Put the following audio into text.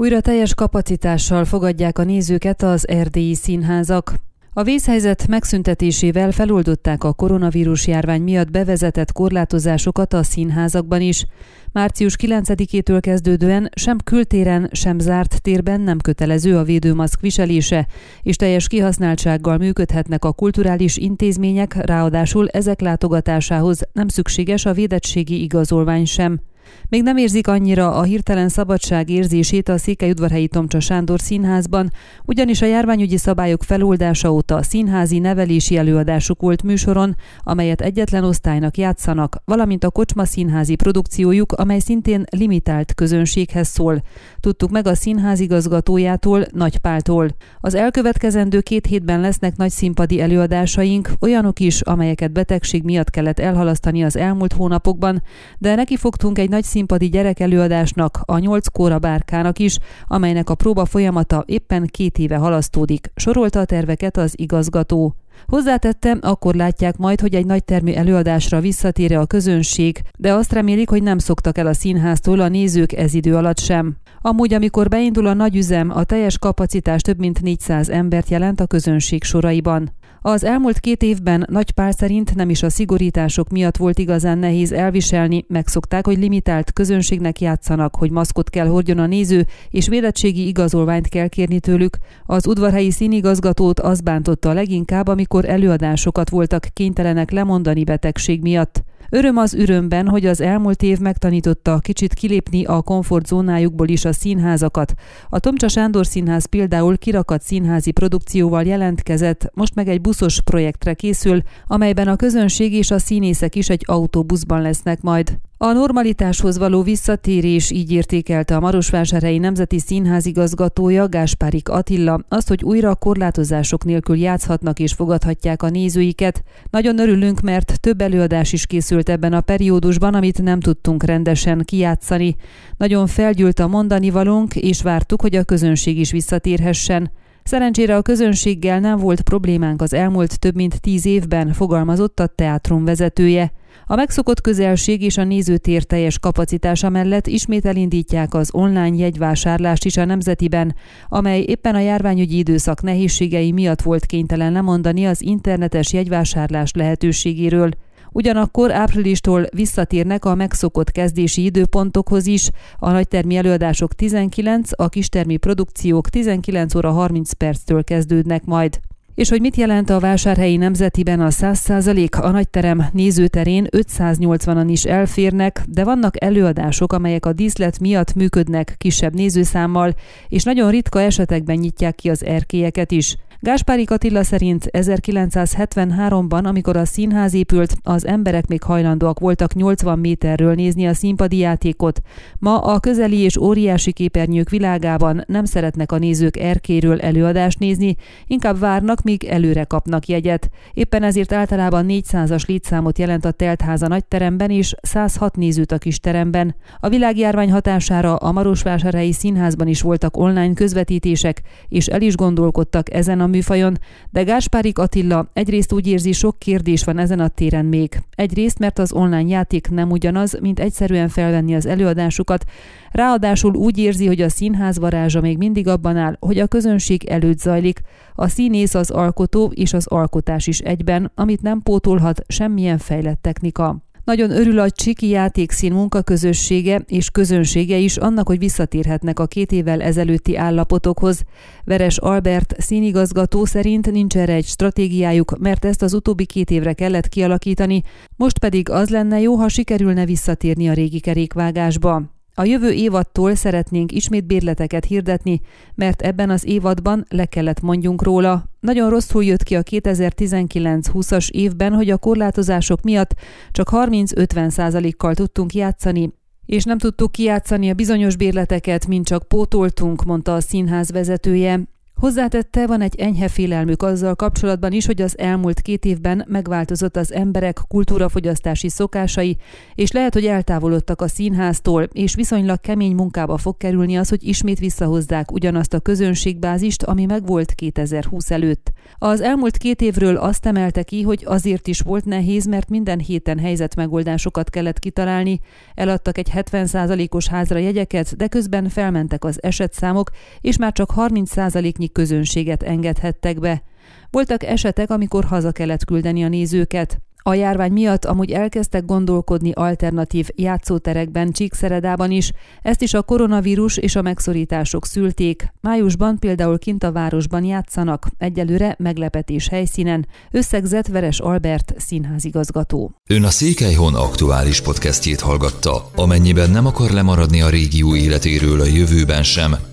Újra teljes kapacitással fogadják a nézőket az erdélyi színházak. A vészhelyzet megszüntetésével feloldották a koronavírus járvány miatt bevezetett korlátozásokat a színházakban is. Március 9-től kezdődően sem kültéren, sem zárt térben nem kötelező a védőmaszk viselése, és teljes kihasználtsággal működhetnek a kulturális intézmények, ráadásul ezek látogatásához nem szükséges a védettségi igazolvány sem. Még nem érzik annyira a hirtelen szabadság érzését a Székelyudvarhelyi Tomcsa Sándor színházban, ugyanis a járványügyi szabályok feloldása óta a színházi nevelési előadásuk volt műsoron, amelyet egyetlen osztálynak játszanak, valamint a Kocsma színházi produkciójuk, amely szintén limitált közönséghez szól. Tudtuk meg a színház igazgatójától, Nagy Páltól. Az elkövetkezendő két hétben lesznek nagy színpadi előadásaink, olyanok is, amelyeket betegség miatt kellett elhalasztani az elmúlt hónapokban, de neki fogtunk egy nagy színpadi gyerekelőadásnak, a Nyolc Kóra bárkának is, amelynek a próba folyamata éppen két éve halasztódik, sorolta a terveket az igazgató. Hozzátette, akkor látják majd, hogy egy nagy termű előadásra visszatére a közönség, de azt remélik, hogy nem szoktak el a színháztól a nézők ez idő alatt sem. Amúgy, amikor beindul a nagy üzem, a teljes kapacitás több mint 400 embert jelent a közönség soraiban. Az elmúlt két évben Nagy Pál szerint nem is a szigorítások miatt volt igazán nehéz elviselni, megszokták, hogy limitált közönségnek játszanak, hogy maszkot kell hordjon a néző, és védettségi igazolványt kell kérni tőlük. Az udvarhelyi színigazgatót az bántotta leginkább, amikor előadásokat voltak kénytelenek lemondani betegség miatt. Öröm az örömben, hogy az elmúlt év megtanította kicsit kilépni a komfortzónájukból is a színházakat. A Tomcsa Sándor Színház például kirakat színházi produkcióval jelentkezett, most meg egy buszos projektre készül, amelyben a közönség és a színészek is egy autóbuszban lesznek majd. A normalitáshoz való visszatérés így értékelte a Marosvásárhelyi Nemzeti Színház igazgatója Gáspárik Attila azt, hogy újra korlátozások nélkül játszhatnak és fogadhatják a nézőiket. Nagyon örülünk, mert több előadás is készült ebben a periódusban, amit nem tudtunk rendesen kijátszani. Nagyon felgyűlt a mondani valónk, és vártuk, hogy a közönség is visszatérhessen. Szerencsére a közönséggel nem volt problémánk az elmúlt több mint tíz évben, fogalmazott a teátrum vezetője. A megszokott közelség és a nézőtér teljes kapacitása mellett ismét elindítják az online jegyvásárlást is a Nemzetiben, amely éppen a járványügyi időszak nehézségei miatt volt kénytelen lemondani az internetes jegyvásárlás lehetőségéről. Ugyanakkor áprilistól visszatérnek a megszokott kezdési időpontokhoz is, a nagytermi előadások 19, a kistermi produkciók 19 óra 30 perctől kezdődnek majd. És hogy mit jelent a vásárhelyi nemzetiben a 100 a nagyterem nézőterén 580-an is elférnek, de vannak előadások, amelyek a díszlet miatt működnek kisebb nézőszámmal, és nagyon ritka esetekben nyitják ki az erkélyeket is. Gáspári Katilla szerint 1973-ban, amikor a színház épült, az emberek még hajlandóak voltak 80 méterről nézni a színpadi játékot. Ma a közeli és óriási képernyők világában nem szeretnek a nézők erkéről előadást nézni, inkább várnak, míg előre kapnak jegyet. Éppen ezért általában 400-as létszámot jelent a teltháza nagyteremben és 106 nézőt a kis teremben. A világjárvány hatására a Marosvásárhelyi Színházban is voltak online közvetítések, és el is gondolkodtak ezen a műfajon, de Gáspárik Attila egyrészt úgy érzi, sok kérdés van ezen a téren még. Egyrészt, mert az online játék nem ugyanaz, mint egyszerűen felvenni az előadásukat, ráadásul úgy érzi, hogy a színház varázsa még mindig abban áll, hogy a közönség előtt zajlik, a színész az alkotó és az alkotás is egyben, amit nem pótolhat semmilyen fejlett technika. Nagyon örül a Csiki játékszín munkaközössége és közönsége is annak, hogy visszatérhetnek a két évvel ezelőtti állapotokhoz. Veres Albert színigazgató szerint nincs erre egy stratégiájuk, mert ezt az utóbbi két évre kellett kialakítani, most pedig az lenne jó, ha sikerülne visszatérni a régi kerékvágásba. A jövő évadtól szeretnénk ismét bérleteket hirdetni, mert ebben az évadban le kellett mondjunk róla. Nagyon rosszul jött ki a 2019-20-as évben, hogy a korlátozások miatt csak 30-50 százalékkal tudtunk játszani, és nem tudtuk kijátszani a bizonyos bérleteket, mint csak pótoltunk, mondta a színház vezetője. Hozzátette, van egy enyhe félelmük azzal kapcsolatban is, hogy az elmúlt két évben megváltozott az emberek kultúrafogyasztási szokásai, és lehet, hogy eltávolodtak a színháztól, és viszonylag kemény munkába fog kerülni az, hogy ismét visszahozzák ugyanazt a közönségbázist, ami megvolt 2020 előtt. Az elmúlt két évről azt emelte ki, hogy azért is volt nehéz, mert minden héten helyzetmegoldásokat kellett kitalálni, eladtak egy 70%-os házra jegyeket, de közben felmentek az esetszámok, és már csak 30%-nyi közönséget engedhettek be. Voltak esetek, amikor haza kellett küldeni a nézőket. A járvány miatt amúgy elkezdtek gondolkodni alternatív játszóterekben Csíkszeredában is, ezt is a koronavírus és a megszorítások szülték. Májusban például kint a városban játszanak, egyelőre meglepetés helyszínen, összegzett Veres Albert színházigazgató. Ön a Székelyhon aktuális podcastjét hallgatta. Amennyiben nem akar lemaradni a régió életéről a jövőben sem,